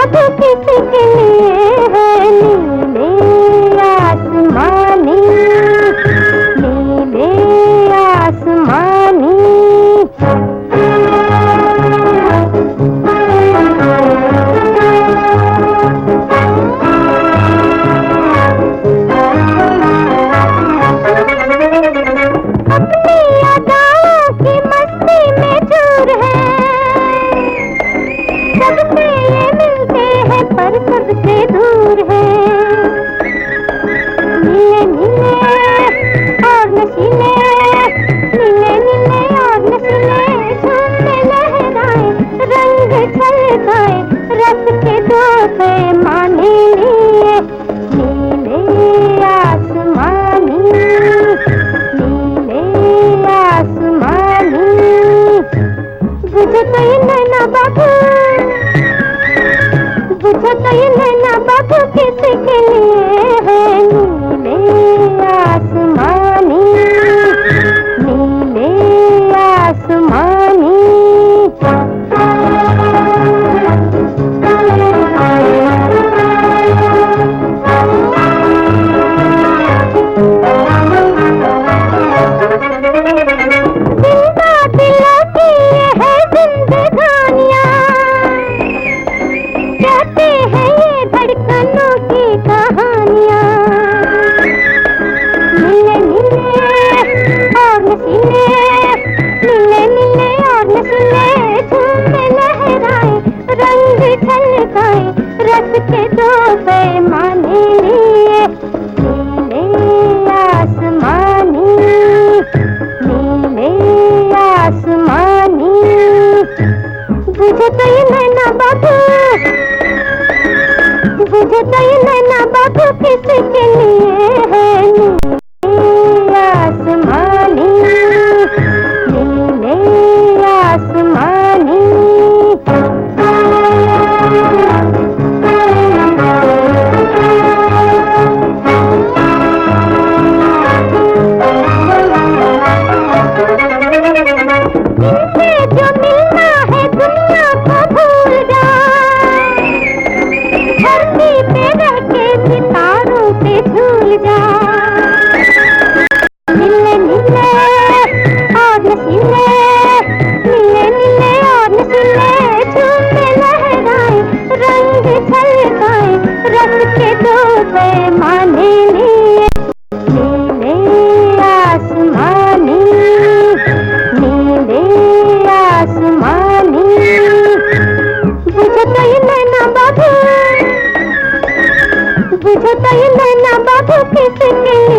मधु किसके लिए है नीले बुझे तो ये नैना बाबू किसके लिए है नीले? उसने झूम लहराए, रंग के दो पैमाने लिए नीले आसमानी नीले आसमानी। बुझे तो ये नैना बाबू, बुझे तो ये नैना बाबू किसके लिए है? रख के तो दो नीले आसमानी। नीले आसमानी। बाबू। बुझता बाबू किसके